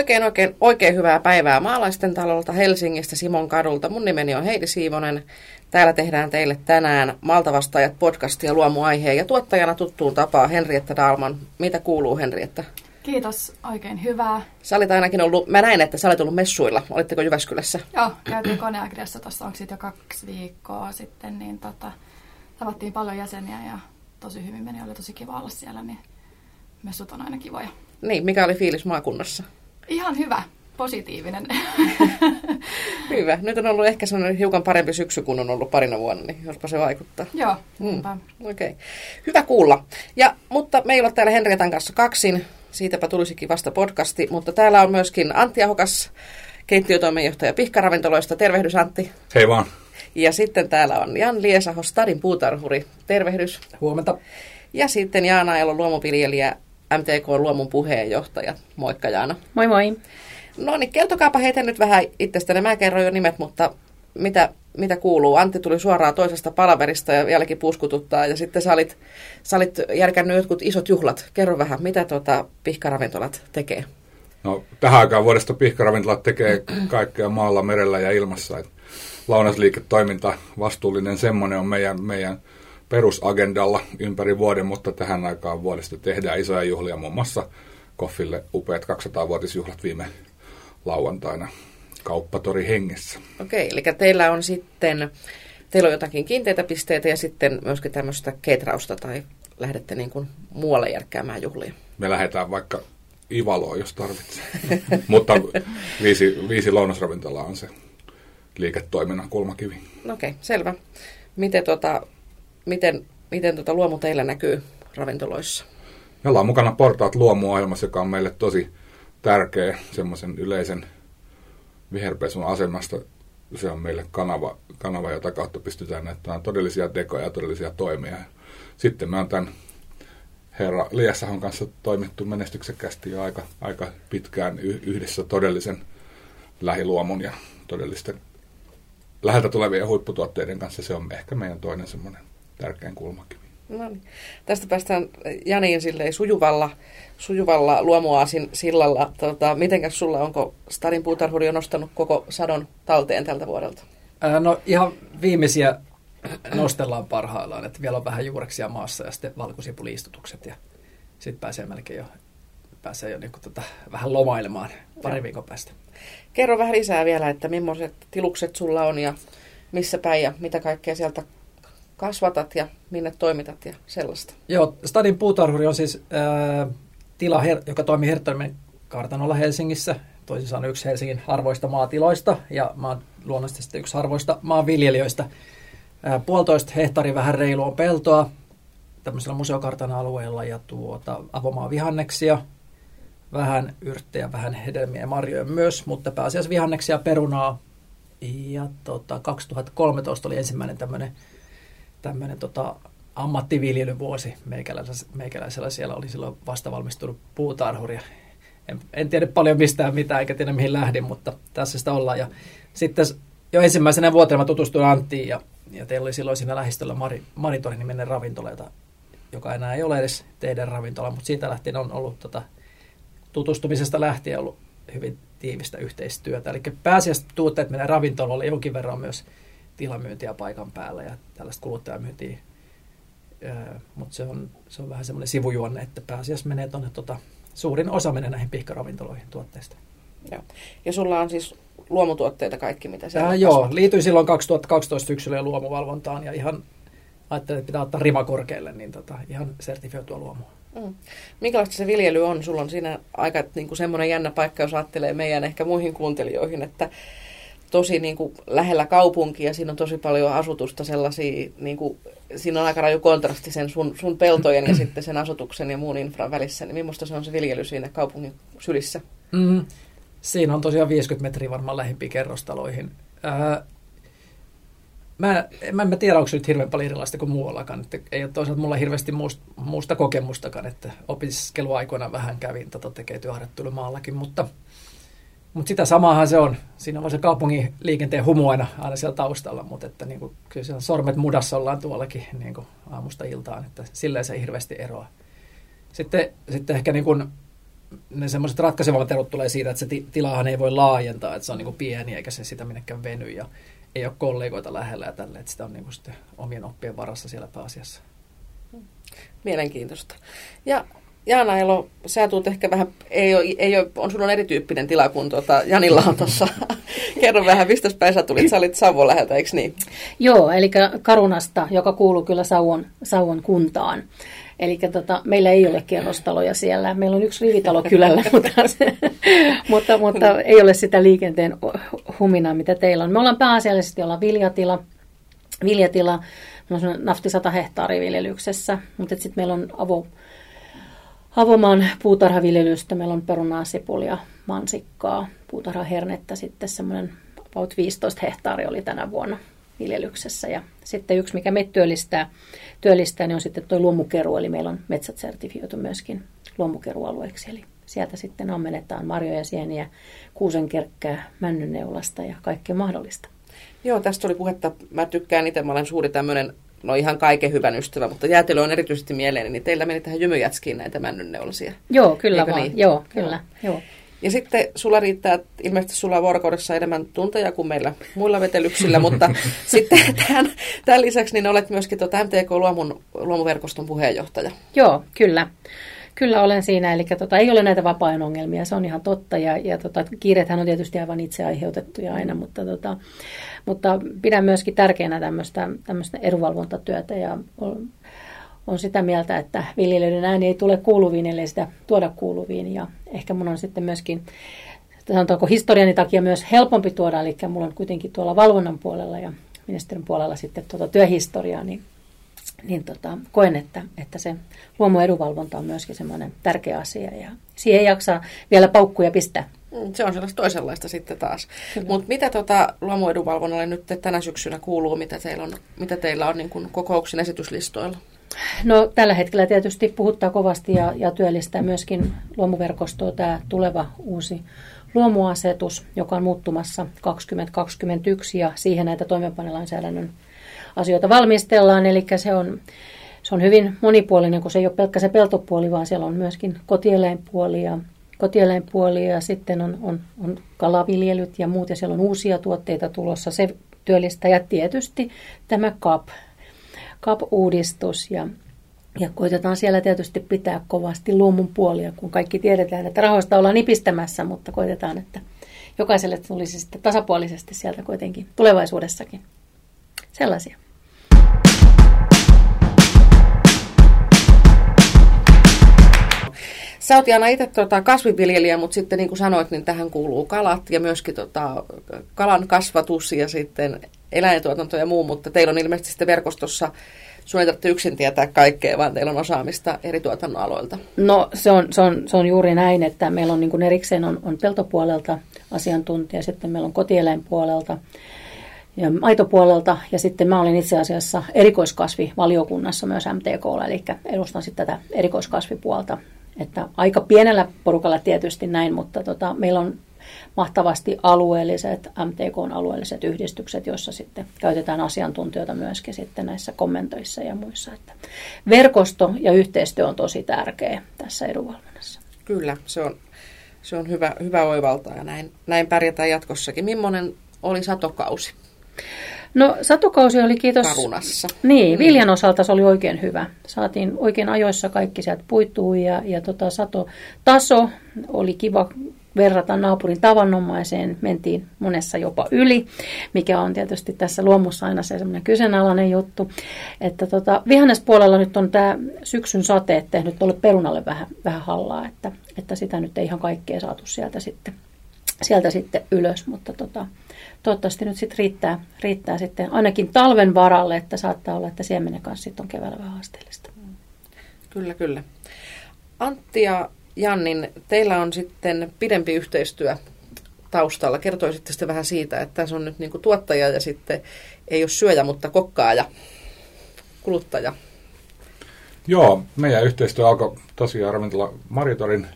Oikein, oikein, oikein hyvää päivää maalaisten talolta Helsingistä Simon kadulta. Mun nimeni on Heidi Siivonen. Täällä tehdään teille tänään Maltavastaajat podcastia luomuaiheen ja tuottajana tuttuun tapaa Henrietta Dalman. Mitä kuuluu Henrietta? Kiitos, oikein hyvää. Sä olit ainakin ollut, mä näin, että sä olit ollut messuilla. Olitteko Jyväskylässä? Joo, käytiin koneagriassa tuossa, onko siitä jo kaksi viikkoa sitten, niin tota, tavattiin paljon jäseniä ja tosi hyvin meni, oli tosi kiva olla siellä, niin messut on aina kivoja. Niin, mikä oli fiilis maakunnassa? Ihan hyvä, positiivinen. hyvä. Nyt on ollut ehkä sellainen hiukan parempi syksy kuin on ollut parina vuonna, niin jospa se vaikuttaa. Joo, mm. Okei. Okay. Hyvä kuulla. Ja, mutta meillä on täällä Henrietan kanssa kaksin. Siitäpä tulisikin vasta podcasti. Mutta täällä on myöskin Antti Ahokas, keittiötoimenjohtaja Pihkaravintoloista. Tervehdys Antti. Hei vaan. Ja sitten täällä on Jan Liesaho, Stadin puutarhuri. Tervehdys. Huomenta. Ja sitten Jaana Elo, luomuviljelijä, MTK Luomun puheenjohtaja. Moikka Jaana. Moi moi. No niin, kertokaapa heitä nyt vähän itsestäni. Mä kerron jo nimet, mutta mitä, mitä kuuluu? Antti tuli suoraan toisesta palaverista ja vieläkin puskututtaa. Ja sitten sä olit, sä olit järkännyt jotkut isot juhlat. Kerro vähän, mitä tuota pihkaravintolat tekee? No, tähän aikaan vuodesta pihkaravintolat tekee kaikkea maalla, merellä ja ilmassa. Et lounasliiketoiminta, vastuullinen semmoinen on meidän, meidän perusagendalla ympäri vuoden, mutta tähän aikaan vuodesta tehdään isoja juhlia, muun muassa Koffille upeat 200-vuotisjuhlat viime lauantaina kauppatori hengessä. Okei, eli teillä on sitten, teillä on jotakin kiinteitä pisteitä ja sitten myöskin tämmöistä ketrausta tai lähdette niin kuin muualle järkkäämään juhlia. Me lähdetään vaikka Ivaloon, jos tarvitsee. Mutta viisi, viisi lounasravintolaa on se liiketoiminnan kulmakivi. Okei, selvä. Miten, tota, miten, miten tota luomu teillä näkyy ravintoloissa? Me ollaan mukana Portaat luomuohjelmassa, joka on meille tosi tärkeä semmoisen yleisen viherpesun asemasta. Se on meille kanava, kanava, jota kautta pystytään näyttämään todellisia tekoja ja todellisia toimia. Sitten me on tämän herra Liesahon kanssa toimittu menestyksekkäästi jo aika, aika pitkään yhdessä todellisen lähiluomun ja todellisten läheltä tulevien huipputuotteiden kanssa. Se on ehkä meidän toinen semmoinen tärkein kulmakivi. No niin. Tästä päästään Janiin silleen sujuvalla, sujuvalla luomuaasin sillalla. Tota, mitenkäs sulla, onko Stadin puutarhuri jo nostanut koko sadon talteen tältä vuodelta? Ää, no ihan viimeisiä nostellaan parhaillaan, että vielä on vähän juureksia maassa ja sitten valkosipuliistutukset ja sitten pääsee melkein jo, pääsee jo niin kuin tota, vähän lomailemaan pari viikon päästä. Kerro vähän lisää vielä, että millaiset tilukset sulla on ja missä päin ja mitä kaikkea sieltä kasvatat ja minne toimitat ja sellaista. Joo, Stadin puutarhuri on siis ää, tila, joka toimii Herttoniemen kartanolla Helsingissä. Toisin sanoen yksi Helsingin harvoista maatiloista ja mä oon luonnollisesti yksi harvoista maanviljelijöistä. Ää, puolitoista hehtaarin vähän reilu on peltoa tämmöisellä museokartan alueella ja tuota, avomaa vihanneksia, vähän yrttejä, vähän hedelmiä ja marjoja myös, mutta pääasiassa vihanneksia, perunaa. Ja tota, 2013 oli ensimmäinen tämmöinen tämmöinen tota, ammattiviljelyvuosi meikäläisellä, meikäläisellä. Siellä oli silloin vasta valmistunut puutarhuri. En, en tiedä paljon mistään mitään, eikä tiedä mihin lähdin, mutta tässä sitä ollaan. Ja sitten jo ensimmäisenä vuotena mä tutustuin Anttiin ja, ja teillä oli silloin siinä lähistöllä Mari, Maritori niminen ravintola, joka enää ei ole edes teidän ravintola, mutta siitä lähtien on ollut tota, tutustumisesta lähtien ollut hyvin tiivistä yhteistyötä. Eli pääasiassa tuotteet meidän ravintolalle jonkin verran myös tilamyyntiä paikan päällä ja tällaista kuluttajamyyntiä. Mutta se on, se on vähän semmoinen sivujuonne, että pääasiassa menee tuonne, tota, suurin osa menee näihin pihkaravintoloihin tuotteista. Joo. Ja sulla on siis luomutuotteita kaikki, mitä siellä Ää, Joo, liityin silloin 2012 syksyllä jo luomuvalvontaan ja ihan ajattelin, että pitää ottaa rima korkealle, niin tota, ihan sertifioitua luomua. Mm. Minkälaista se viljely on? Sulla on siinä aika niin kuin semmoinen jännä paikka, jos ajattelee meidän ehkä muihin kuuntelijoihin, että tosi niin kuin lähellä kaupunkia, siinä on tosi paljon asutusta sellaisia, niin kuin, siinä on aika raju kontrasti sen sun, sun peltojen ja sitten sen asutuksen ja muun infran välissä, niin millaista se on se viljely siinä kaupungin sylissä? Mm, siinä on tosiaan 50 metriä varmaan lähimpi kerrostaloihin. Ää, mä, mä, mä tiedä, onko se nyt hirveän paljon erilaista kuin muuallakaan. Että ei ole toisaalta mulla hirveästi muusta, muusta kokemustakaan, että opiskeluaikoina vähän kävin tota, tekee työharjoittelumaallakin, mutta – mutta sitä samahan se on. Siinä on se kaupungin liikenteen humu aina, aina siellä taustalla, mutta että niin kuin, kyllä siellä sormet mudassa ollaan tuollakin niin kuin aamusta iltaan, että silleen se hirveästi eroa. Sitten, sitten ehkä niin kuin ne semmoiset ratkaisevat erot tulee siitä, että se ti- tilahan ei voi laajentaa, että se on niin kuin pieni eikä se sitä minnekään veny ja ei ole kollegoita lähellä ja tälle, että sitä on niin kuin sitten omien oppien varassa siellä pääasiassa. Mielenkiintoista. Ja Jaana Elo, sä tuut ehkä vähän, ei ole, ei ole, on sulla on erityyppinen tila kuin tuota Janilla on tuossa. Kerro vähän, mistä päin sä tulit? Sä olit Savon läheltä, eikö niin? Joo, eli Karunasta, joka kuuluu kyllä Sauvon, Sauvon kuntaan. Eli tota, meillä ei ole kerrostaloja siellä. Meillä on yksi rivitalo kylällä, mutta, mutta, mutta ei ole sitä liikenteen huminaa, mitä teillä on. Me ollaan pääasiallisesti olla viljatila. Viljatila, nafti 100 hehtaaria viljelyksessä, mutta sitten meillä on avo, avomaan puutarhaviljelystä. Meillä on perunaa, sipulia, mansikkaa, puutarhahernettä. Sitten semmoinen about 15 hehtaaria oli tänä vuonna viljelyksessä. Ja sitten yksi, mikä meitä työllistää, työllistää niin on sitten tuo luomukeru, eli meillä on metsät sertifioitu myöskin luomukerualueeksi. Eli sieltä sitten ammennetaan marjoja, sieniä, kuusenkerkkää, männynneulasta ja kaikkea mahdollista. Joo, tästä oli puhetta. Mä tykkään itse, mä olen suuri tämmöinen, no ihan kaiken hyvän ystävä, mutta jäätelö on erityisesti mieleeni, niin teillä meni tähän jymyjätskiin näitä männynneulasia. Joo, kyllä Eikö vaan. Niin? Joo, kyllä. Joo. joo. Ja sitten sulla riittää, ilmeisesti sulla on vuorokaudessa enemmän tunteja kuin meillä muilla vetelyksillä, mutta sitten tämän, tämän lisäksi niin olet myöskin tuota MTK Luomun, Luomuverkoston puheenjohtaja. Joo, kyllä. Kyllä olen siinä, eli tota, ei ole näitä vapaa ongelmia, se on ihan totta, ja, ja tota, kiireethän on tietysti aivan itse aiheutettuja aina, mutta, tota, mutta pidän myöskin tärkeänä tämmöistä, tämmöistä edunvalvontatyötä, ja on sitä mieltä, että viljelijöiden ääni ei tule kuuluviin, ellei sitä tuoda kuuluviin. Ja ehkä mun on sitten myöskin, sanotaanko historiani takia myös helpompi tuoda, eli mulla on kuitenkin tuolla valvonnan puolella ja ministerin puolella sitten tuota työhistoriaa, niin, niin tota, koen, että, että se luomuedunvalvonta on myöskin semmoinen tärkeä asia ja siihen ei jaksa vielä paukkuja pistää. Mm, se on sellaista toisenlaista sitten taas. Mutta mitä tota luomuedunvalvonnalle nyt tänä syksynä kuuluu, mitä teillä on, mitä teillä on niin kokouksen esityslistoilla? No tällä hetkellä tietysti puhuttaa kovasti ja, ja työllistää myöskin luomuverkostoa tämä tuleva uusi luomuasetus, joka on muuttumassa 2021 ja siihen näitä toimeenpanelainsäädännön asioita valmistellaan. Eli se on, se on hyvin monipuolinen, kun se ei ole pelkkä se peltopuoli, vaan siellä on myöskin kotieläinpuoli ja, kotieläinpuoli ja sitten on, on, on kalaviljelyt ja muut ja siellä on uusia tuotteita tulossa. Se työllistää ja tietysti tämä CAP, CAP-uudistus ja, ja koitetaan siellä tietysti pitää kovasti luomun puolia, kun kaikki tiedetään, että rahoista ollaan nipistämässä, mutta koitetaan, että jokaiselle tulisi sitten tasapuolisesti sieltä kuitenkin tulevaisuudessakin. Sellaisia. Sä oot Jana itse tota, kasviviljelijä, mutta sitten niin kuin sanoit, niin tähän kuuluu kalat ja myöskin tota, kalan kasvatus ja sitten eläintuotanto ja muu, mutta teillä on ilmeisesti sitten verkostossa sun ei tarvitse yksin tietää kaikkea, vaan teillä on osaamista eri tuotannon aloilta. No se on, se on, se on juuri näin, että meillä on niin kuin erikseen on, on peltopuolelta asiantuntija, sitten meillä on kotieläinpuolelta ja maitopuolelta ja sitten mä olin itse asiassa erikoiskasvivaliokunnassa myös MTKlla, eli edustan sitten tätä erikoiskasvipuolta. Että aika pienellä porukalla tietysti näin, mutta tota, meillä on mahtavasti alueelliset, MTKn alueelliset yhdistykset, joissa sitten käytetään asiantuntijoita myöskin sitten näissä kommentoissa ja muissa. Että verkosto ja yhteistyö on tosi tärkeä tässä edunvalvonnassa. Kyllä, se on, se on hyvä, hyvä oivaltaa ja näin, näin pärjätään jatkossakin. Mimmonen oli satokausi? No satokausi oli kiitos. Karunassa. Niin, viljan osalta se oli oikein hyvä. Saatiin oikein ajoissa kaikki sieltä puittuu ja, ja tota, satotaso oli kiva verrata naapurin tavanomaiseen, mentiin monessa jopa yli, mikä on tietysti tässä luomussa aina se semmoinen kyseenalainen juttu. Että tota, vihannespuolella nyt on tämä syksyn sateet tehnyt tuolle perunalle vähän, vähän hallaa, että, että sitä nyt ei ihan kaikkea saatu sieltä sitten, sieltä sitten ylös, mutta tota, toivottavasti nyt sitten riittää, riittää sitten ainakin talven varalle, että saattaa olla, että siemenen kanssa sitten on keväällä vähän haasteellista. Kyllä, kyllä. Antti ja Jannin, teillä on sitten pidempi yhteistyö taustalla. Kertoisitte sitten vähän siitä, että tässä on nyt niin kuin tuottaja ja sitten ei ole syöjä, mutta kokkaaja, kuluttaja. Joo, meidän yhteistyö alkoi tosiaan ravintola Maritorin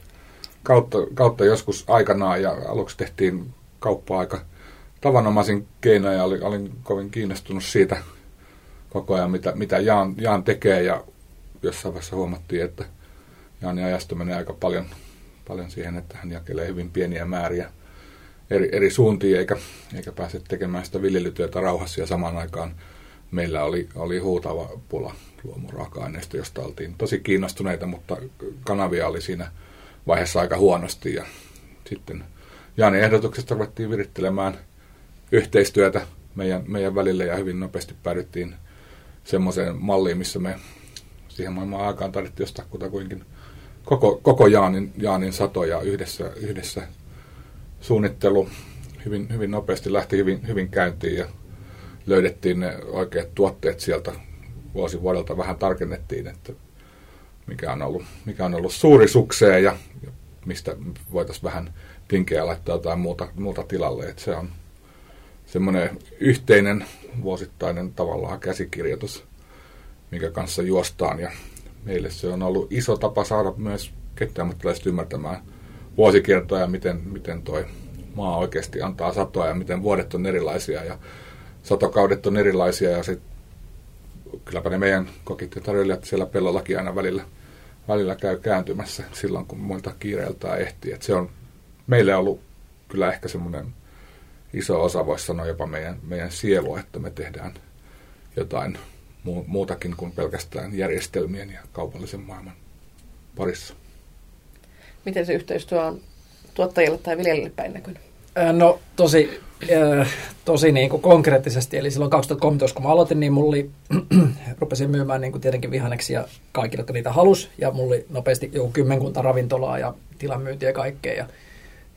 kautta, kautta joskus aikanaan ja aluksi tehtiin kauppaa aika tavanomaisin keinoja ja olin, olin kovin kiinnostunut siitä koko ajan, mitä, mitä Jaan, Jaan tekee ja jossain vaiheessa huomattiin, että Jaani ajasta menee aika paljon paljon siihen, että hän jakelee hyvin pieniä määriä eri, eri suuntiin eikä, eikä pääse tekemään sitä viljelytyötä rauhassa ja samaan aikaan meillä oli, oli huutava pula luomuraaka-aineista, josta oltiin tosi kiinnostuneita, mutta kanavia oli siinä vaiheessa aika huonosti ja sitten Jaani ehdotuksesta ruvettiin virittelemään yhteistyötä meidän, meidän välille ja hyvin nopeasti päädyttiin semmoiseen malliin, missä me siihen maailman aikaan tarvittiin ostaa kutakuinkin koko, koko Jaanin, Jaanin satoja yhdessä, yhdessä suunnittelu hyvin, hyvin nopeasti lähti hyvin, hyvin käyntiin ja löydettiin ne oikeat tuotteet sieltä. Vuosi vuodelta vähän tarkennettiin, että mikä on ollut, mikä on ollut suuri sukseen ja, mistä voitaisiin vähän tinkeä laittaa jotain muuta, muuta tilalle. Että se on semmoinen yhteinen vuosittainen tavallaan käsikirjoitus, mikä kanssa juostaan. Ja meille se on ollut iso tapa saada myös ketjäammattilaiset ymmärtämään vuosikiertoa ja miten, miten toi maa oikeasti antaa satoa ja miten vuodet on erilaisia ja satokaudet on erilaisia ja sit kylläpä ne meidän kokit ja tarjoilijat siellä pellollakin aina välillä, välillä käy kääntymässä silloin, kun muilta kiireiltään ehtii. Et se on meille ollut kyllä ehkä semmoinen iso osa, voisi sanoa jopa meidän, meidän sielu, että me tehdään jotain muutakin kuin pelkästään järjestelmien ja kaupallisen maailman parissa. Miten se yhteistyö on tuottajille tai viljelijöille päin näkynyt? No tosi, tosi niin kuin konkreettisesti, eli silloin 2013 kun mä aloitin, niin mulla oli, rupesin myymään niin kuin tietenkin vihanneksi ja kaikille, jotka niitä halus, ja mulla oli nopeasti joku kymmenkunta ravintolaa ja tilamyyntiä ja kaikkea, ja,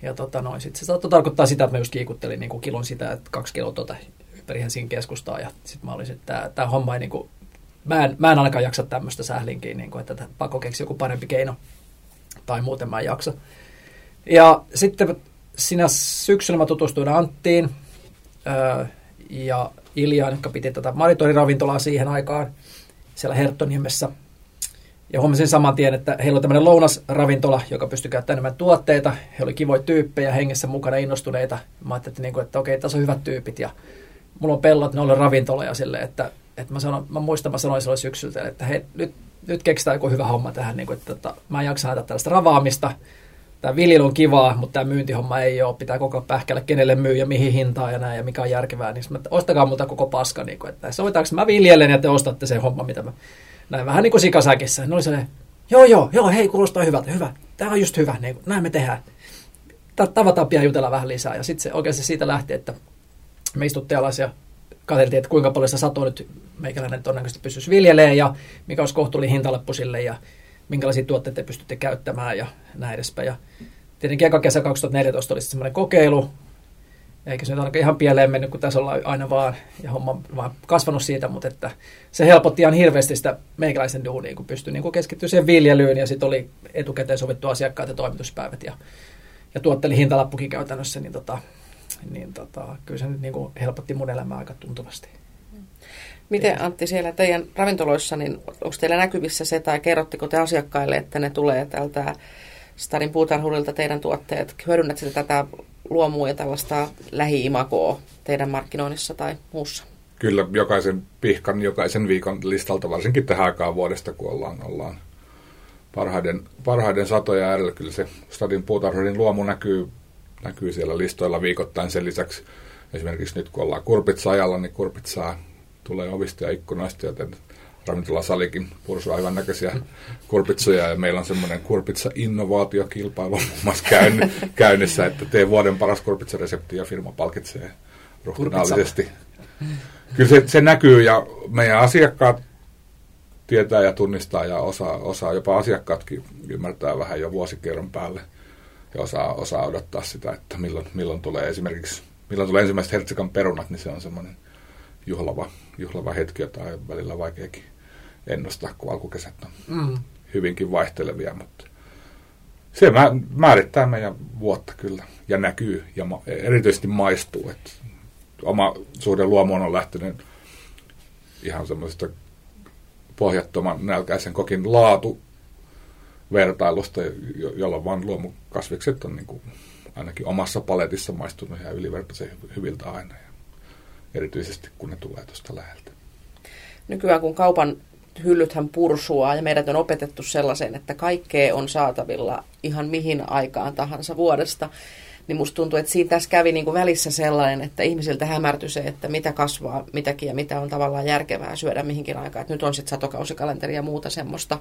ja tota noin, sit se saattoi tarkoittaa sitä, että mä just kiikuttelin niin kuin kilon sitä, että kaksi kiloa tuota ympäri Helsingin keskustaa, ja sitten mä olisin, että tämä homma ei niin kuin, mä en, mä en ainakaan jaksa tämmöistä sählinkiä, niin kuin, että pakko keksi joku parempi keino, tai muuten mä en jaksa. Ja sitten sinä syksyllä mä tutustuin Anttiin ää, ja Iljaan, jotka piti tätä maritoiravintolaa siihen aikaan siellä Herttoniemessä. Ja huomasin saman tien, että heillä on tämmöinen lounasravintola, joka pystyy käyttämään enemmän tuotteita. He oli kivoja tyyppejä, hengessä mukana innostuneita. Mä ajattelin, että, niin kuin, että okei, tässä on hyvät tyypit ja mulla on pellot, ne on ravintola ja silleen, että, että mä, sanon, mä muistan, mä sanoin silloin syksyltä, että hei, nyt, nyt keksitään joku hyvä homma tähän, niin kuin, että, että mä en jaksa näitä tällaista ravaamista tämä viljely on kivaa, mutta tämä myyntihomma ei ole. Pitää koko pähkällä, kenelle myy ja mihin hintaan ja näin ja mikä on järkevää. Niin mä, ostakaa multa koko paska. Niin kuin, että sovitaanko mä viljelen ja te ostatte sen homma, mitä mä näin vähän niin kuin sikasäkissä. Ne oli sellainen, joo joo, joo, hei kuulostaa hyvältä, hyvä. Tämä on just hyvä, niin näin me tehdään. Tavataan pian jutella vähän lisää. Ja sitten se oikeasti siitä lähti, että me istuttiin alas ja katseltiin, että kuinka paljon sitä satoa nyt meikäläinen todennäköisesti pystyisi viljelemään ja mikä olisi kohtuullinen hintalappu sille ja minkälaisia tuotteita pystytte käyttämään ja näin edespäin. Ja tietenkin eka kesä 2014 oli semmoinen kokeilu, eikä se nyt ainakaan ihan pieleen mennyt, kun tässä ollaan aina vaan, ja homma vaan kasvanut siitä, mutta että se helpotti ihan hirveästi sitä meikäläisen duunia, kun pystyi niin keskittyä siihen viljelyyn, ja sitten oli etukäteen sovittu asiakkaat ja toimituspäivät, ja, ja tuotteli hintalappukin käytännössä, niin, tota, niin tota, kyllä se nyt niin helpotti mun elämää aika tuntuvasti. Miten Antti siellä teidän ravintoloissa, niin onko teillä näkyvissä se tai kerrotteko te asiakkaille, että ne tulee tältä Stadin puutarhurilta teidän tuotteet? Hyödynnätte tätä luomua ja tällaista lähi-imagoa teidän markkinoinnissa tai muussa? Kyllä, jokaisen pihkan, jokaisen viikon listalta, varsinkin tähän aikaan vuodesta, kun ollaan, ollaan parhaiden, parhaiden satoja äärellä. Kyllä se Stadin puutarhurin luomu näkyy, näkyy siellä listoilla viikoittain. Sen lisäksi esimerkiksi nyt kun ollaan kurpitsa-ajalla, niin kurpitsaa tulee ovista ja ikkunoista, joten ravintolasalikin pursuu aivan näköisiä kurpitsoja ja meillä on semmoinen kurpitsa-innovaatiokilpailu muun muassa käynnissä, että tee vuoden paras kurpitsaresepti ja firma palkitsee ruhtinaallisesti. Kyllä se, se näkyy ja meidän asiakkaat tietää ja tunnistaa ja osaa, osaa jopa asiakkaatkin ymmärtää vähän jo vuosikerron päälle ja osaa, osaa odottaa sitä, että milloin, milloin tulee esimerkiksi milloin tulee ensimmäiset hertsikan perunat, niin se on semmoinen juhlava, juhlava hetki, jota on välillä vaikeakin ennustaa, kun alkukesät on mm. hyvinkin vaihtelevia, mutta se määrittää meidän vuotta kyllä ja näkyy ja ma- erityisesti maistuu. Että oma suhde luomuun on lähtenyt ihan semmoisesta pohjattoman nälkäisen kokin laatu vertailusta, jolla vaan luomukasvikset on niin kuin ainakin omassa paletissa maistunut ihan ylivertaisen hyviltä aina erityisesti kun ne tulee tuosta läheltä. Nykyään kun kaupan hyllythän pursuaa ja meidät on opetettu sellaiseen, että kaikkea on saatavilla ihan mihin aikaan tahansa vuodesta niin musta tuntuu, että siinä tässä kävi niin kuin välissä sellainen, että ihmisiltä hämärtyi se, että mitä kasvaa mitäkin ja mitä on tavallaan järkevää syödä mihinkin aikaan. Että nyt on sitten satokausikalenteri ja muuta semmoista,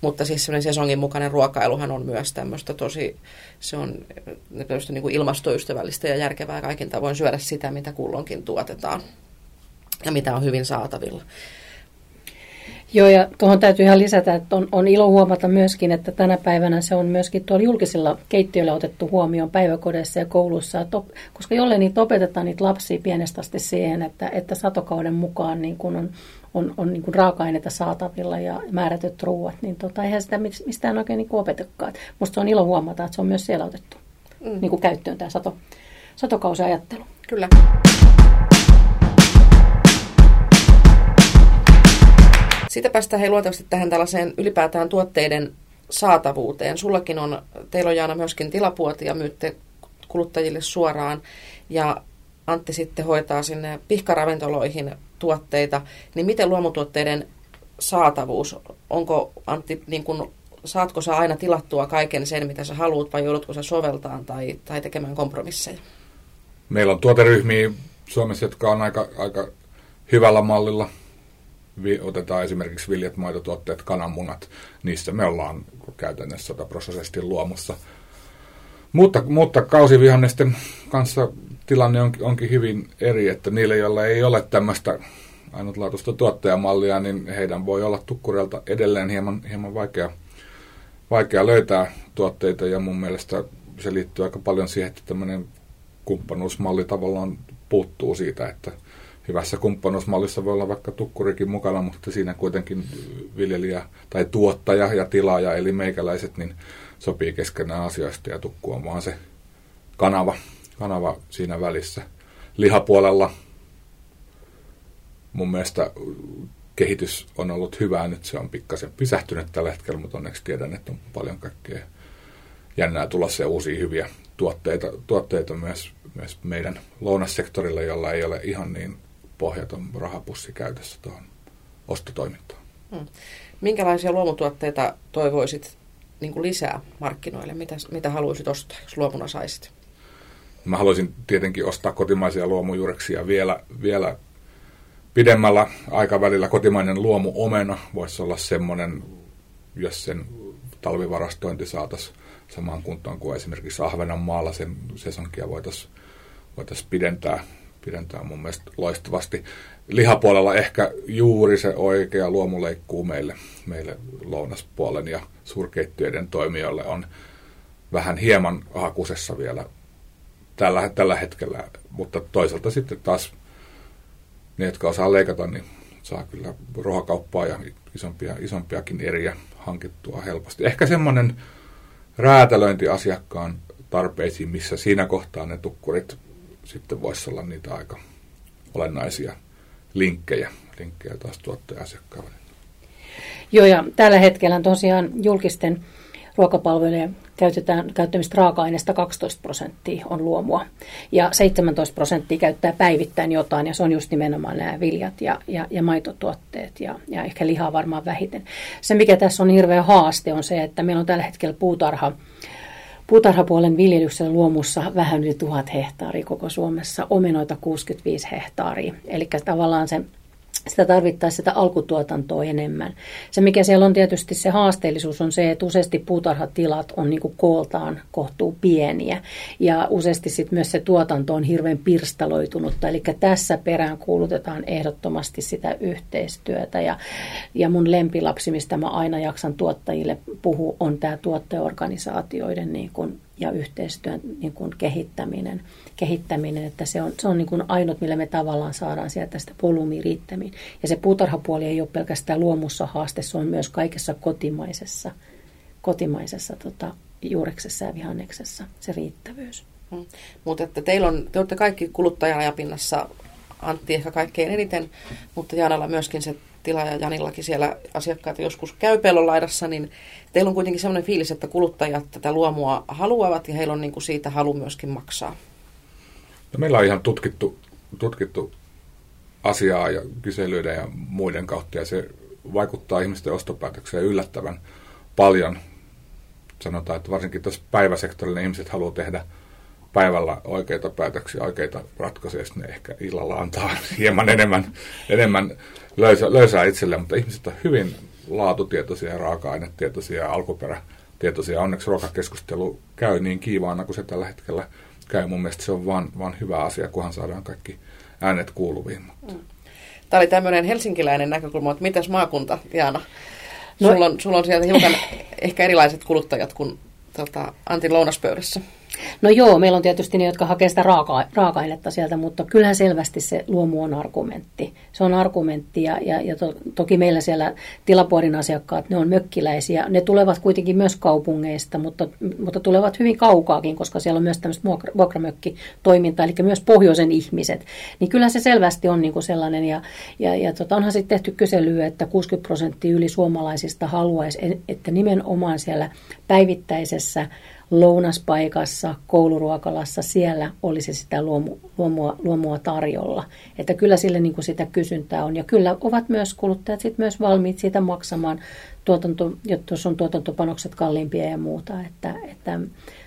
mutta siis semmoinen sesongin mukainen ruokailuhan on myös tämmöistä tosi, se on niin kuin ilmastoystävällistä ja järkevää kaikin tavoin syödä sitä, mitä kullonkin tuotetaan ja mitä on hyvin saatavilla. Joo, ja tuohon täytyy ihan lisätä, että on, on ilo huomata myöskin, että tänä päivänä se on myöskin tuolla julkisilla keittiöillä otettu huomioon päiväkodeissa ja koulussa, op, koska jolle niitä opetetaan niitä lapsia pienestä asti siihen, että, että satokauden mukaan niin kun on, on, on niin kun raaka-aineita saatavilla ja määrätyt ruuat, niin tota, eihän sitä mistään oikein niin opetakaan. Musta on ilo huomata, että se on myös siellä otettu mm. niin käyttöön tämä sato, satokausiajattelu. Kyllä. Siitä päästään hei luultavasti tähän tällaiseen ylipäätään tuotteiden saatavuuteen. Sullakin on, teillä on Jaana myöskin myytte kuluttajille suoraan. Ja Antti sitten hoitaa sinne pihkaravintoloihin tuotteita. Niin miten luomutuotteiden saatavuus? Onko Antti, niin kun, saatko sä aina tilattua kaiken sen, mitä sä haluat, vai joudutko sä soveltaan tai, tai tekemään kompromisseja? Meillä on tuoteryhmiä Suomessa, jotka on aika, aika hyvällä mallilla – otetaan esimerkiksi viljat, maitotuotteet, kananmunat, niissä me ollaan käytännössä sataprosenttisesti luomussa. Mutta, mutta kausivihannesten kanssa tilanne on, onkin hyvin eri, että niille, joilla ei ole tämmöistä ainutlaatuista tuottajamallia, niin heidän voi olla tukkureilta edelleen hieman, hieman vaikea, vaikea löytää tuotteita, ja mun mielestä se liittyy aika paljon siihen, että tämmöinen kumppanuusmalli tavallaan puuttuu siitä, että hyvässä kumppanuusmallissa voi olla vaikka tukkurikin mukana, mutta siinä kuitenkin viljelijä tai tuottaja ja tilaaja, eli meikäläiset, niin sopii keskenään asioista ja tukku on vaan se kanava, kanava siinä välissä. Lihapuolella mun mielestä kehitys on ollut hyvää, nyt se on pikkasen pysähtynyt tällä hetkellä, mutta onneksi tiedän, että on paljon kaikkea jännää tulossa ja uusia hyviä tuotteita, tuotteita myös, myös meidän lounassektorilla, jolla ei ole ihan niin pohjaton rahapussi käytössä tuohon ostotoimintaan. Hmm. Minkälaisia luomutuotteita toivoisit niin kuin lisää markkinoille? Mitä, mitä haluaisit ostaa, jos luomuna saisit? Mä haluaisin tietenkin ostaa kotimaisia luomujuureksia vielä, vielä pidemmällä aikavälillä. Kotimainen luomuomena voisi olla semmoinen, jos sen talvivarastointi saataisiin samaan kuntoon kuin esimerkiksi Ahvenanmaalla sen sesonkia voitaisiin voitais pidentää pidentää mun mielestä loistavasti. Lihapuolella ehkä juuri se oikea luomuleikkuu meille, meille lounaspuolen ja suurkeittiöiden toimijoille on vähän hieman hakusessa vielä tällä, tällä hetkellä, mutta toisaalta sitten taas ne, jotka osaa leikata, niin saa kyllä ruokakauppaa ja isompia, isompiakin eriä hankittua helposti. Ehkä semmoinen räätälöinti asiakkaan tarpeisiin, missä siinä kohtaa ne tukkurit sitten voisi olla niitä aika olennaisia linkkejä, linkkejä taas tuottaja-asiakkaalle. Joo, ja tällä hetkellä tosiaan julkisten ruokapalvelujen käytetään käyttämistä raaka-aineista 12 prosenttia on luomua. Ja 17 prosenttia käyttää päivittäin jotain, ja se on just nimenomaan nämä viljat ja, ja, ja maitotuotteet, ja, ja ehkä lihaa varmaan vähiten. Se, mikä tässä on hirveä haaste, on se, että meillä on tällä hetkellä puutarha Puutarhapuolen viljelyksen luomussa vähän yli tuhat hehtaaria koko Suomessa, omenoita 65 hehtaaria. Eli tavallaan se sitä tarvittaisiin sitä alkutuotantoa enemmän. Se, mikä siellä on tietysti se haasteellisuus, on se, että useasti puutarhatilat on niin kuin kooltaan kohtuu pieniä. Ja useasti sit myös se tuotanto on hirveän pirstaloitunutta. Eli tässä perään kuulutetaan ehdottomasti sitä yhteistyötä. Ja, ja mun lempilapsi, mistä mä aina jaksan tuottajille puhua, on tämä tuottajaorganisaatioiden niin kuin ja yhteistyön niin kuin kehittäminen, kehittäminen, että se on, se on niin kuin ainut, millä me tavallaan saadaan sieltä sitä volyymiä riittämiin. Ja se puutarhapuoli ei ole pelkästään luomussa haaste, se on myös kaikessa kotimaisessa, kotimaisessa tota, juureksessa ja vihanneksessa se riittävyys. Hmm. Mutta että teillä on, te olette kaikki kuluttajapinnassa, Antti ehkä kaikkein eniten, mutta Jaanalla myöskin se tila ja Janillakin siellä asiakkaita joskus käy pellonlaidassa, niin teillä on kuitenkin sellainen fiilis, että kuluttajat tätä luomua haluavat ja heillä on niin kuin siitä halu myöskin maksaa. No meillä on ihan tutkittu, tutkittu asiaa ja kyselyiden ja muiden kautta ja se vaikuttaa ihmisten ostopäätökseen yllättävän paljon. Sanotaan, että varsinkin tuossa päiväsektorilla ne ihmiset haluaa tehdä päivällä oikeita päätöksiä, oikeita ratkaisuja, ne ehkä illalla antaa hieman enemmän, enemmän löysää, löysää itselleen, mutta ihmiset on hyvin laatutietoisia raaka-ainetietoisia ja alkuperätietoisia. Onneksi ruokakeskustelu käy niin kiivaana kuin se tällä hetkellä käy. Mun mielestä se on vaan, vaan hyvä asia, kunhan saadaan kaikki äänet kuuluviin. Mutta. Mm. Tämä oli tämmöinen helsinkiläinen näkökulma, että mitäs maakunta, Jaana? No, sulla, on, sulla on sieltä hiukan ehkä erilaiset kuluttajat kuin tota, Antin lounaspöydässä. No joo, meillä on tietysti ne, jotka hakee sitä raaka- raaka-ainetta sieltä, mutta kyllähän selvästi se luomu on argumentti. Se on argumentti ja, ja, ja to, toki meillä siellä tilapuodin asiakkaat, ne on mökkiläisiä. Ne tulevat kuitenkin myös kaupungeista, mutta, mutta tulevat hyvin kaukaakin, koska siellä on myös tämmöistä vuokramökkitoimintaa, eli myös pohjoisen ihmiset. Niin kyllä se selvästi on niin kuin sellainen ja, ja, ja tota, onhan sitten tehty kyselyä, että 60 prosenttia yli suomalaisista haluaisi, että nimenomaan siellä päivittäisessä lounaspaikassa, kouluruokalassa, siellä olisi sitä luomu, luomua, luomua tarjolla. Että kyllä sille niin kuin sitä kysyntää on. Ja kyllä ovat myös kuluttajat sit myös valmiit siitä maksamaan, tuotanto, jos on tuotantopanokset kalliimpia ja muuta. Että, että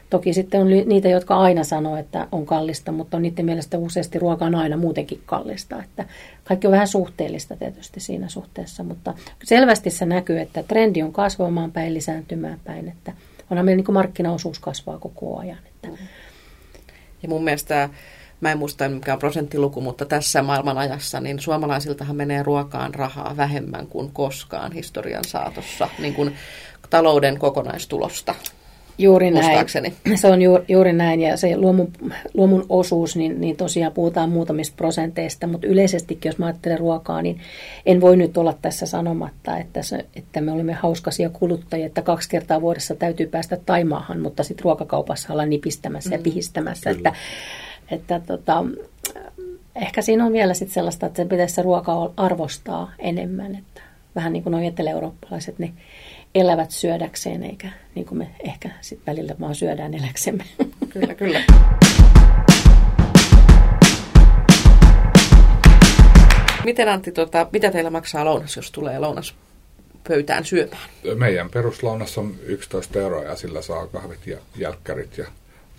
toki sitten on niitä, jotka aina sanoo, että on kallista, mutta on niiden mielestä useasti ruoka on aina muutenkin kallista. Että kaikki on vähän suhteellista tietysti siinä suhteessa, mutta selvästi se näkyy, että trendi on kasvamaan päin, lisääntymään päin, että – onhan meillä niin markkinaosuus kasvaa koko ajan. Että. Mm. Ja mun mielestä, mä en muista mikä on prosenttiluku, mutta tässä maailman ajassa, niin suomalaisiltahan menee ruokaan rahaa vähemmän kuin koskaan historian saatossa, niin kuin talouden kokonaistulosta. Juuri näin. Se on ju, juuri näin ja se luomun, luomun osuus, niin, niin tosiaan puhutaan muutamista prosenteista, mutta yleisestikin, jos mä ajattelen ruokaa, niin en voi nyt olla tässä sanomatta, että, se, että me olemme hauskasia kuluttajia, että kaksi kertaa vuodessa täytyy päästä Taimaahan, mutta sitten ruokakaupassa ollaan nipistämässä mm, ja pihistämässä, että, että tota, ehkä siinä on vielä sitten sellaista, että se pitäisi se ruoka arvostaa enemmän, että vähän niin kuin nuo etelä-eurooppalaiset, niin elävät syödäkseen, eikä niin kuin me ehkä sit välillä vaan syödään eläksemme. Kyllä, kyllä. Miten Antti, tota, mitä teillä maksaa lounas, jos tulee lounas pöytään syömään? Meidän peruslounas on 11 euroa ja sillä saa kahvit ja jälkkärit ja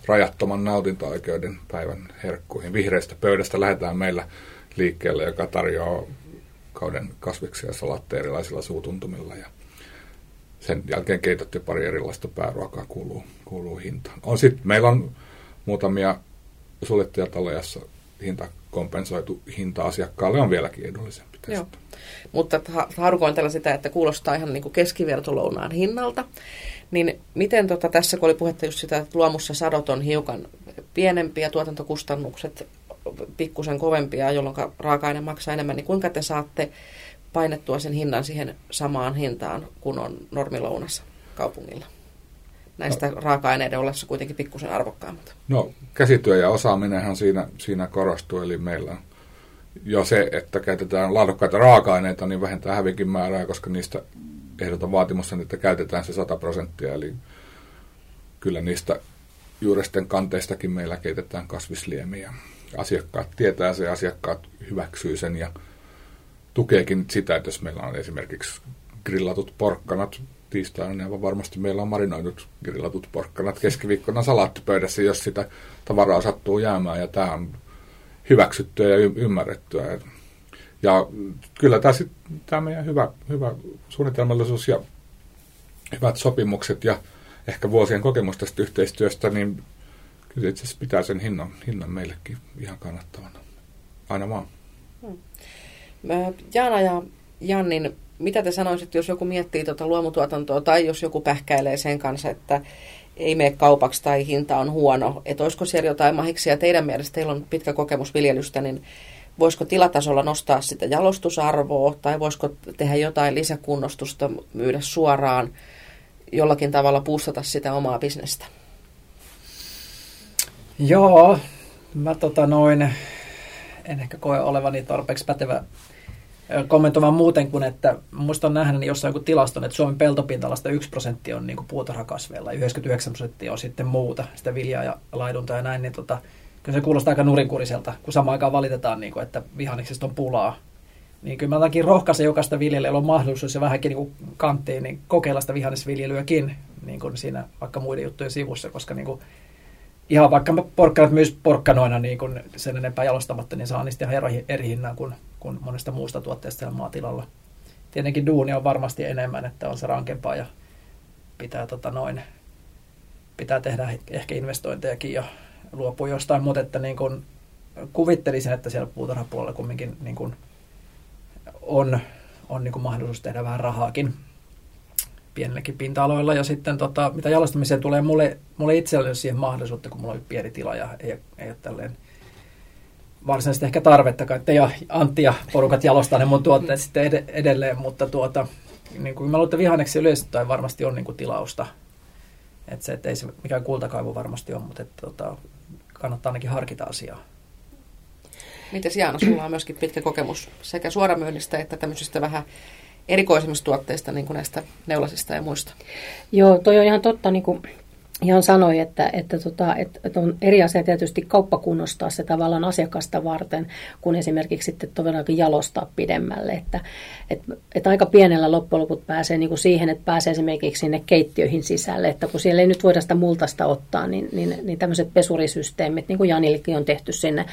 rajattoman nautinto-oikeuden päivän herkkuihin. Vihreästä pöydästä lähdetään meillä liikkeelle, joka tarjoaa kauden kasviksia ja salatteja erilaisilla suutuntumilla. Ja sen jälkeen keitot ja pari erilaista pääruokaa kuuluu, kuuluu hintaan. On sit, meillä on muutamia suljettuja taloja, jossa hinta kompensoitu hinta asiakkaalle on vieläkin edullisempi. Joo. Mutta harukoin tällä sitä, että kuulostaa ihan niin keskivertolounaan hinnalta. Niin miten tota, tässä, kun oli puhetta just sitä, että luomussa sadot on hiukan pienempiä, tuotantokustannukset pikkusen kovempia, jolloin raaka-aine maksaa enemmän, niin kuinka te saatte painettua sen hinnan siihen samaan hintaan kuin on normilounassa kaupungilla? Näistä no, raaka-aineiden ollessa kuitenkin pikkusen arvokkaammat. No käsityö ja osaaminenhan siinä, siinä korostuu, eli meillä on jo se, että käytetään laadukkaita raaka-aineita, niin vähentää hävikin määrää, koska niistä ehdoton vaatimus on, että käytetään se 100 prosenttia, eli kyllä niistä juuresten kanteistakin meillä keitetään kasvisliemiä. Asiakkaat tietää se, asiakkaat hyväksyy sen ja tukeekin sitä, että jos meillä on esimerkiksi grillatut porkkanat tiistaina, niin aivan varmasti meillä on marinoidut grillatut porkkanat keskiviikkona salaattipöydässä, jos sitä tavaraa sattuu jäämään, ja tämä on hyväksyttyä ja ymmärrettyä. Ja kyllä tämä, sit, tämä meidän hyvä, hyvä suunnitelmallisuus ja hyvät sopimukset ja ehkä vuosien kokemus tästä yhteistyöstä, niin kyllä itse asiassa pitää sen hinnan, hinnan meillekin ihan kannattavana. Aina vaan. Hmm. Jaana ja Jannin, mitä te sanoisitte, jos joku miettii tuota luomutuotantoa tai jos joku pähkäilee sen kanssa, että ei mene kaupaksi tai hinta on huono, että olisiko siellä jotain mahiksia teidän mielestä, teillä on pitkä kokemus viljelystä, niin voisiko tilatasolla nostaa sitä jalostusarvoa tai voisiko tehdä jotain lisäkunnostusta, myydä suoraan, jollakin tavalla puustata sitä omaa bisnestä? Joo, mä tota noin, en ehkä koe olevani tarpeeksi pätevä kommentoimaan muuten kuin, että muistan nähdä niin jossain joku tilaston, että Suomen peltopinta-alasta 1 prosentti on niin puutarhakasveilla ja 99 prosenttia on sitten muuta, sitä viljaa ja laidunta ja näin, niin tota, kyllä se kuulostaa aika nurinkuriselta, kun samaan aikaan valitetaan, niin kuin, että vihanneksista on pulaa. niin kyllä mä jotakin rohkaisen jokaista viljelijällä on mahdollisuus ja vähänkin niin kanttiin niin kokeilla sitä vihannesviljelyäkin niin kuin siinä vaikka muiden juttujen sivussa, koska niin kuin, ihan vaikka mä porkkanat myös porkkanoina niin kuin sen enempää jalostamatta, niin saa niistä ihan eri, eri hinnan kuin, kuin monesta muusta tuotteesta siellä maatilalla. Tietenkin duuni on varmasti enemmän, että on se rankempaa ja pitää, tota noin, pitää tehdä ehkä investointejakin ja luopua jostain, mutta että niin kuin kuvittelisin, että siellä puutarhapuolella kumminkin niin kuin on, on niin kuin mahdollisuus tehdä vähän rahaakin pienelläkin pinta-aloilla. Ja sitten tota, mitä jalostamiseen tulee, mulle, mulle itselleni siihen mahdollisuutta, kun mulla on pieni tila ja ei, ei ole tälleen varsinaisesti ehkä tarvetta, että ja Antti ja porukat jalostaa ne mun tuotteet sitten ed- edelleen, mutta tuota, niin kuin mä luulen, että vihanneksi yleisesti varmasti on niin kuin tilausta. Että se, että ei se mikään kultakaivu varmasti ole, mutta että, tota, kannattaa ainakin harkita asiaa. Miten Jaana, sulla on myöskin pitkä kokemus sekä suoramyynnistä että tämmöisistä vähän erikoisimmista tuotteista, niin kuin näistä neulasista ja muista? Joo, toi on ihan totta, niin kuin ihan sanoi, että, että, tota, että, että on eri asia tietysti kauppa kunnostaa se tavallaan asiakasta varten, kun esimerkiksi sitten todellakin jalostaa pidemmälle. Että, että, että aika pienellä loppujen lopuksi pääsee niin kuin siihen, että pääsee esimerkiksi sinne keittiöihin sisälle, että kun siellä ei nyt voida sitä multasta ottaa, niin, niin, niin tämmöiset pesurisysteemit, niin kuin Janillekin on tehty sinne,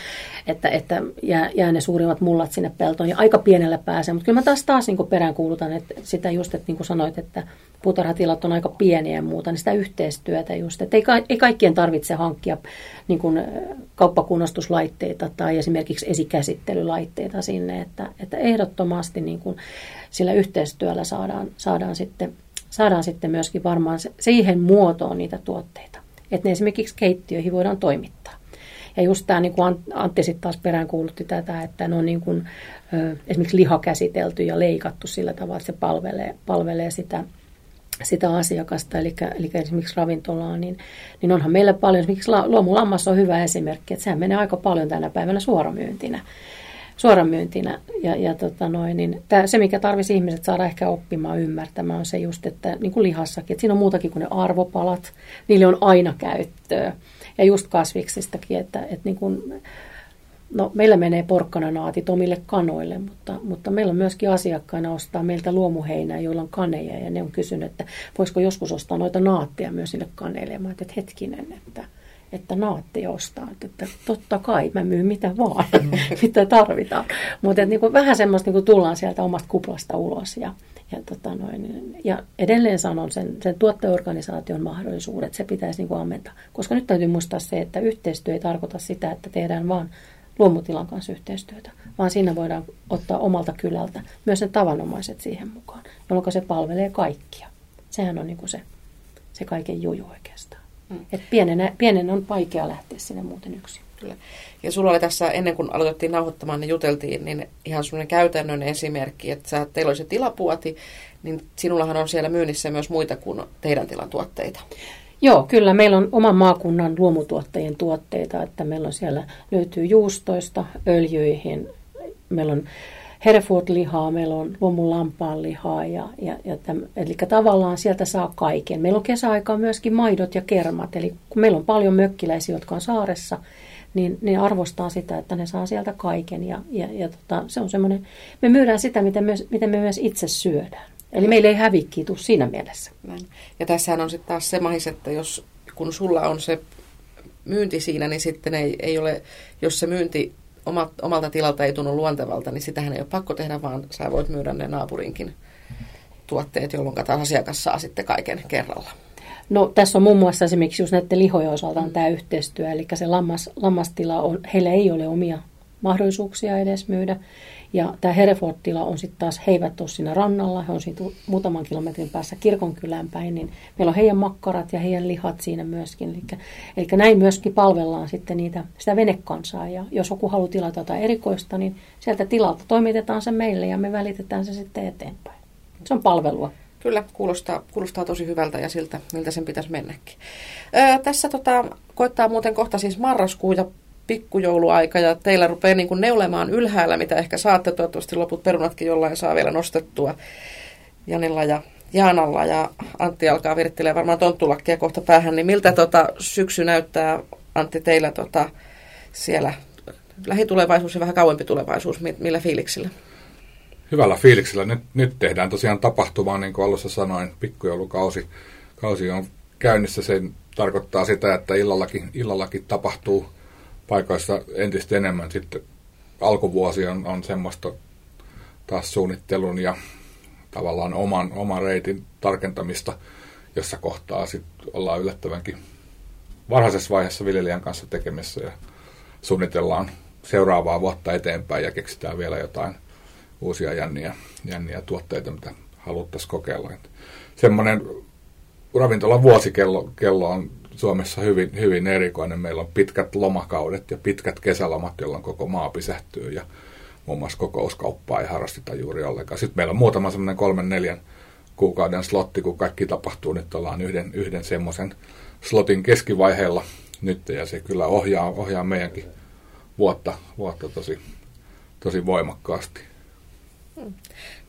että, että jää, jää ne suurimmat mullat sinne peltoon ja aika pienellä pääsee. Mutta kyllä mä taas taas niin peräänkuulutan että sitä just, että niin kuin sanoit, että puutarhatilat on aika pieniä ja muuta, niin sitä yhteistyötä just, että ei, ei kaikkien tarvitse hankkia niin kuin kauppakunnostuslaitteita tai esimerkiksi esikäsittelylaitteita sinne, että, että ehdottomasti niin kuin sillä yhteistyöllä saadaan, saadaan, sitten, saadaan sitten myöskin varmaan siihen muotoon niitä tuotteita, että ne esimerkiksi keittiöihin voidaan toimittaa. Ja just tämä, niin kuin Antti sitten taas peräänkuulutti tätä, että ne on niin kuin, esimerkiksi liha käsitelty ja leikattu sillä tavalla, että se palvelee, palvelee sitä, sitä asiakasta, eli, eli esimerkiksi ravintolaa, niin, niin onhan meillä paljon, esimerkiksi luomulammas on hyvä esimerkki, että sehän menee aika paljon tänä päivänä suoramyyntinä. Suoramyyntinä. Ja, ja tota noin, niin tää, se, mikä tarvisi ihmiset saada ehkä oppimaan, ymmärtämään, on se just, että niin kuin lihassakin, että siinä on muutakin kuin ne arvopalat, niille on aina käyttöä. Ja just kasviksistakin, että, että niin kuin, no, meillä menee porkkananaatit omille kanoille, mutta, mutta meillä on myöskin asiakkaina ostaa meiltä luomuheinää, joilla on kaneja, ja ne on kysynyt, että voisiko joskus ostaa noita naatteja myös sinne kaneille. Ja mä että hetkinen, että, että naatti ostaa. Että totta kai, mä myyn mitä vaan, mitä tarvitaan. Mutta niin vähän semmoista niin tullaan sieltä omasta kuplasta ulos. Ja, ja, tota noin, ja edelleen sanon sen, sen tuotteorganisaation mahdollisuudet, se pitäisi niin kuin ammentaa. Koska nyt täytyy muistaa se, että yhteistyö ei tarkoita sitä, että tehdään vaan luomutilan kanssa yhteistyötä, vaan siinä voidaan ottaa omalta kylältä myös ne tavanomaiset siihen mukaan, jolloin se palvelee kaikkia. Sehän on niin kuin se, se kaiken juju oikeastaan. Mm. Et pienen, pienen on vaikea lähteä sinne muuten yksin. Kyllä. Ja sulla oli tässä, ennen kuin aloitettiin nauhoittamaan, niin juteltiin, niin ihan semmoinen käytännön esimerkki, että sä, teillä oli se tilapuoti, niin sinullahan on siellä myynnissä myös muita kuin teidän tilan tuotteita. Joo, kyllä. Meillä on oman maakunnan luomutuottajien tuotteita, että meillä on siellä löytyy juustoista öljyihin. Meillä on Hereford-lihaa, meillä on luomulampaan lihaa ja, ja, ja täm, eli tavallaan sieltä saa kaiken. Meillä on kesäaikaan myöskin maidot ja kermat, eli kun meillä on paljon mökkiläisiä, jotka on saaressa, niin ne arvostaa sitä, että ne saa sieltä kaiken ja, ja, ja tota, se on semmoinen, me myydään sitä, miten, myös, miten me myös itse syödään. Eli meillä ei hävikkiä tule siinä mielessä. Näin. Ja tässähän on sitten taas se mahis, että jos, kun sulla on se myynti siinä, niin sitten ei, ei ole, jos se myynti omat, omalta tilalta ei tunnu luontevalta, niin sitähän ei ole pakko tehdä, vaan sä voit myydä ne naapurinkin tuotteet, jolloin taas asiakas saa sitten kaiken kerralla. No tässä on muun muassa esimerkiksi just näiden lihojen osalta on tämä yhteistyö, eli se lammas, lammastila, on, heillä ei ole omia mahdollisuuksia edes myydä. Ja tämä Hereford-tila on sitten taas, he eivät ole siinä rannalla, he on siitä muutaman kilometrin päässä kirkonkylään päin, niin meillä on heidän makkarat ja heidän lihat siinä myöskin. Eli, eli näin myöskin palvellaan sitten niitä, sitä venekansaa, ja jos joku haluaa tilata jotain erikoista, niin sieltä tilalta toimitetaan se meille ja me välitetään se sitten eteenpäin. Se on palvelua. Kyllä, kuulostaa, kuulostaa tosi hyvältä ja siltä, miltä sen pitäisi mennäkin. Öö, tässä tota, koittaa muuten kohta siis marraskuu ja pikkujouluaika ja teillä rupeaa niin kuin neulemaan ylhäällä, mitä ehkä saatte. Toivottavasti loput perunatkin jollain saa vielä nostettua Janilla ja Jaanalla ja Antti alkaa virittelee varmaan tonttulakkia kohta päähän. Niin miltä tota syksy näyttää Antti teillä tota siellä lähitulevaisuus ja vähän kauempi tulevaisuus, millä fiiliksillä? hyvällä fiiliksellä. Nyt, nyt tehdään tosiaan tapahtumaa, niin kuin alussa sanoin, pikkujoulukausi kausi on käynnissä. Se tarkoittaa sitä, että illallakin, illallakin tapahtuu paikoissa entistä enemmän. Sitten alkuvuosi on, on semmoista taas suunnittelun ja tavallaan oman, oman reitin tarkentamista, jossa kohtaa sitten ollaan yllättävänkin varhaisessa vaiheessa viljelijän kanssa tekemissä ja suunnitellaan seuraavaa vuotta eteenpäin ja keksitään vielä jotain uusia jänniä, jänniä tuotteita, mitä haluttaisiin kokeilla. Semmoinen ravintolan vuosikello kello on Suomessa hyvin, hyvin erikoinen. Meillä on pitkät lomakaudet ja pitkät kesälomat, jolloin koko maa pysähtyy ja muun muassa kokouskauppaa ei harrasteta juuri ollenkaan. Sitten meillä on muutama semmoinen kolmen, neljän kuukauden slotti, kun kaikki tapahtuu. Nyt ollaan yhden, yhden semmoisen slotin keskivaiheella nyt ja se kyllä ohjaa, ohjaa meidänkin vuotta, vuotta tosi, tosi voimakkaasti. Hmm.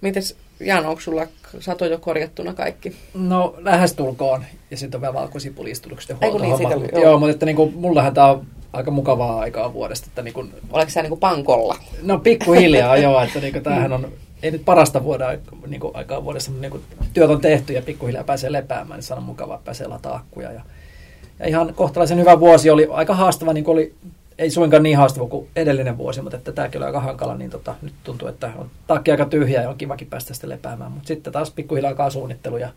Mites Jan, onko sulla sato jo korjattuna kaikki? No lähestulkoon. Ja sitten on vielä valkosipuliistukset ja huoltohommat. Niin, joo. joo, mutta että niin kuin, mullahan tämä on aika mukavaa aikaa vuodesta. Että niin kuin, Oletko sä niin kuin pankolla? No pikkuhiljaa joo, että niin kuin, tämähän on ei nyt parasta vuoda, niin kuin, aikaa vuodessa, mutta niin kuin, työt on tehty ja pikkuhiljaa pääsee lepäämään, niin se on mukavaa, pääsee lataa akkuja. Ja, ja ihan kohtalaisen hyvä vuosi oli aika haastava, niin kuin oli ei suinkaan niin haastava kuin edellinen vuosi, mutta että tämäkin oli aika hankala, niin tota, nyt tuntuu, että on takki aika tyhjä ja on kivakin päästä sitten lepäämään. Mutta sitten taas pikkuhiljaa alkaa suunnittelu ja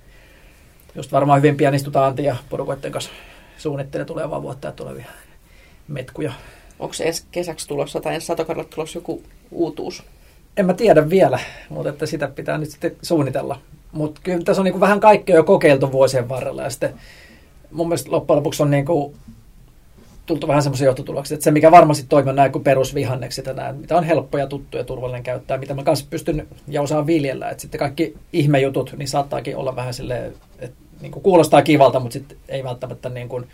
just varmaan hyvin pian istutaan Antti ja porukoiden kanssa suunnittelee tulevaa vuotta ja tulevia metkuja. Onko se ensi kesäksi tulossa tai ensi satokaudella tulossa joku uutuus? En mä tiedä vielä, mutta että sitä pitää nyt sitten suunnitella. Mutta kyllä tässä on niin vähän kaikkea jo kokeiltu vuosien varrella ja sitten mun mielestä loppujen lopuksi on niin kuin tultu vähän semmoisia johtotuloksia, että se mikä varmasti toimii nämä kuin perusvihannekset ja nämä, mitä on helppo ja tuttu ja turvallinen käyttää, mitä mä kanssa pystyn ja osaan viljellä. Että sitten kaikki ihmejutut, niin saattaakin olla vähän silleen, että niin kuin kuulostaa kivalta, mutta sitten ei välttämättä niin kuin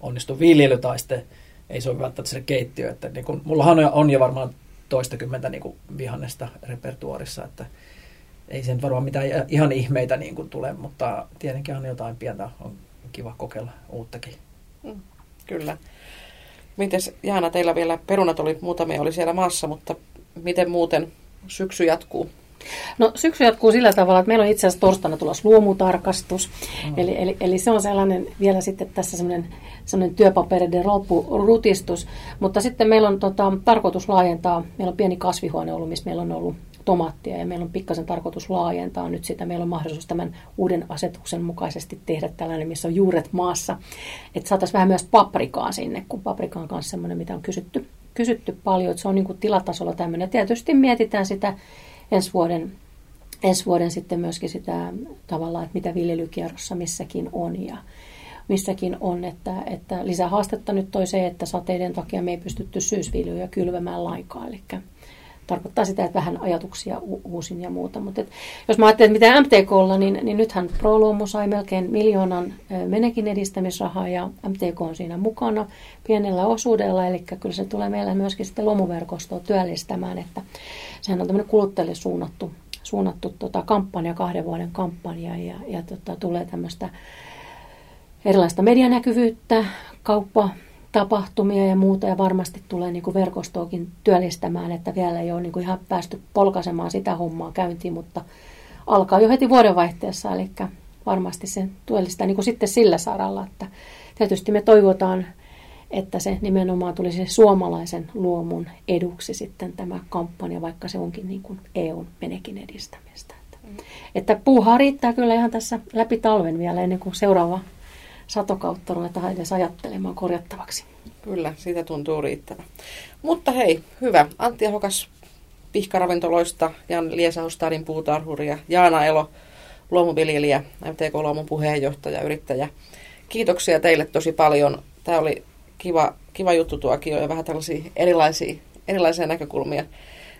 onnistu viljely tai sitten ei sovi välttämättä sille keittiö. Että niin kuin, mullahan on jo varmaan toistakymmentä niin kuin vihannesta repertuarissa, että ei sen varmaan mitään ihan ihmeitä niin kuin tule, mutta tietenkin on jotain pientä, on kiva kokeilla uuttakin. Mm, kyllä. Mites Jaana, teillä vielä perunat oli, muutamia oli siellä maassa, mutta miten muuten syksy jatkuu? No syksy jatkuu sillä tavalla, että meillä on itse asiassa torstaina tulossa luomutarkastus. Mm. Eli, eli, eli se on sellainen vielä sitten tässä sellainen, sellainen työpapereiden loppurutistus. Mutta sitten meillä on tota, tarkoitus laajentaa, meillä on pieni kasvihuone ollut, missä meillä on ollut tomaattia ja meillä on pikkasen tarkoitus laajentaa nyt sitä. Meillä on mahdollisuus tämän uuden asetuksen mukaisesti tehdä tällainen, missä on juuret maassa. Että saataisiin vähän myös paprikaa sinne, kun paprika on myös sellainen, mitä on kysytty, kysytty paljon. Että se on niin kuin tilatasolla tämmöinen. Tietysti mietitään sitä ensi vuoden, ensi vuoden sitten myöskin sitä tavallaan, että mitä viljelykierrossa missäkin on ja missäkin on, että, että lisää haastetta nyt toi se, että sateiden takia me ei pystytty syysviljelyä kylvämään lainkaan, eli tarkoittaa sitä, että vähän ajatuksia uusin ja muuta. Mutta et, jos mä ajattelen, että mitä MTKlla, niin, niin nythän ProLuomu sai melkein miljoonan menekin edistämisrahaa ja MTK on siinä mukana pienellä osuudella, eli kyllä se tulee meillä myöskin sitten lomuverkostoa työllistämään, että sehän on tämmöinen kuluttajille suunnattu, suunnattu tota, kampanja, kahden vuoden kampanja ja, ja tota, tulee tämmöistä erilaista medianäkyvyyttä, kauppa, tapahtumia ja muuta ja varmasti tulee niin kuin verkostoakin työllistämään, että vielä ei ole niin kuin ihan päästy polkaisemaan sitä hommaa käyntiin, mutta alkaa jo heti vuodenvaihteessa, eli varmasti se työllistää niin kuin sitten sillä saralla, että tietysti me toivotaan, että se nimenomaan tulisi suomalaisen luomun eduksi sitten tämä kampanja, vaikka se onkin niin kuin EUn menekin edistämistä. Että, että puuhaa riittää kyllä ihan tässä läpi talven vielä ennen kuin seuraava satokautta ruvetaan edes ajattelemaan korjattavaksi. Kyllä, siitä tuntuu riittävä. Mutta hei, hyvä. Antti Hokas pihkaravintoloista, Jan Liesahustadin puutarhuri ja Jaana Elo, luomuviljelijä, MTK Luomun puheenjohtaja, yrittäjä. Kiitoksia teille tosi paljon. Tämä oli kiva, kiva juttu tuokio ja vähän tällaisia erilaisia, erilaisia näkökulmia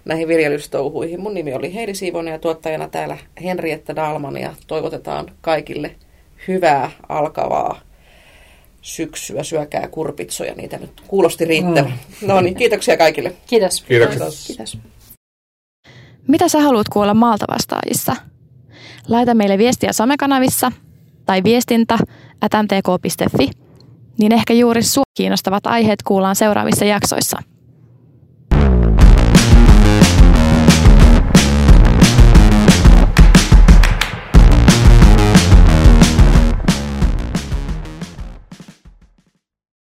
näihin viljelystouhuihin. Mun nimi oli Heidi Siivonen ja tuottajana täällä Henrietta Dalman ja toivotetaan kaikille hyvää alkavaa syksyä, syökää kurpitsoja, niitä nyt kuulosti riittävän. Mm. No niin, kiitoksia kaikille. Kiitos. Kiitos. Kiitos. Mitä sä haluat kuulla maalta vastaajissa? Laita meille viestiä somekanavissa tai viestintä at mtk.fi, niin ehkä juuri sinua kiinnostavat aiheet kuullaan seuraavissa jaksoissa.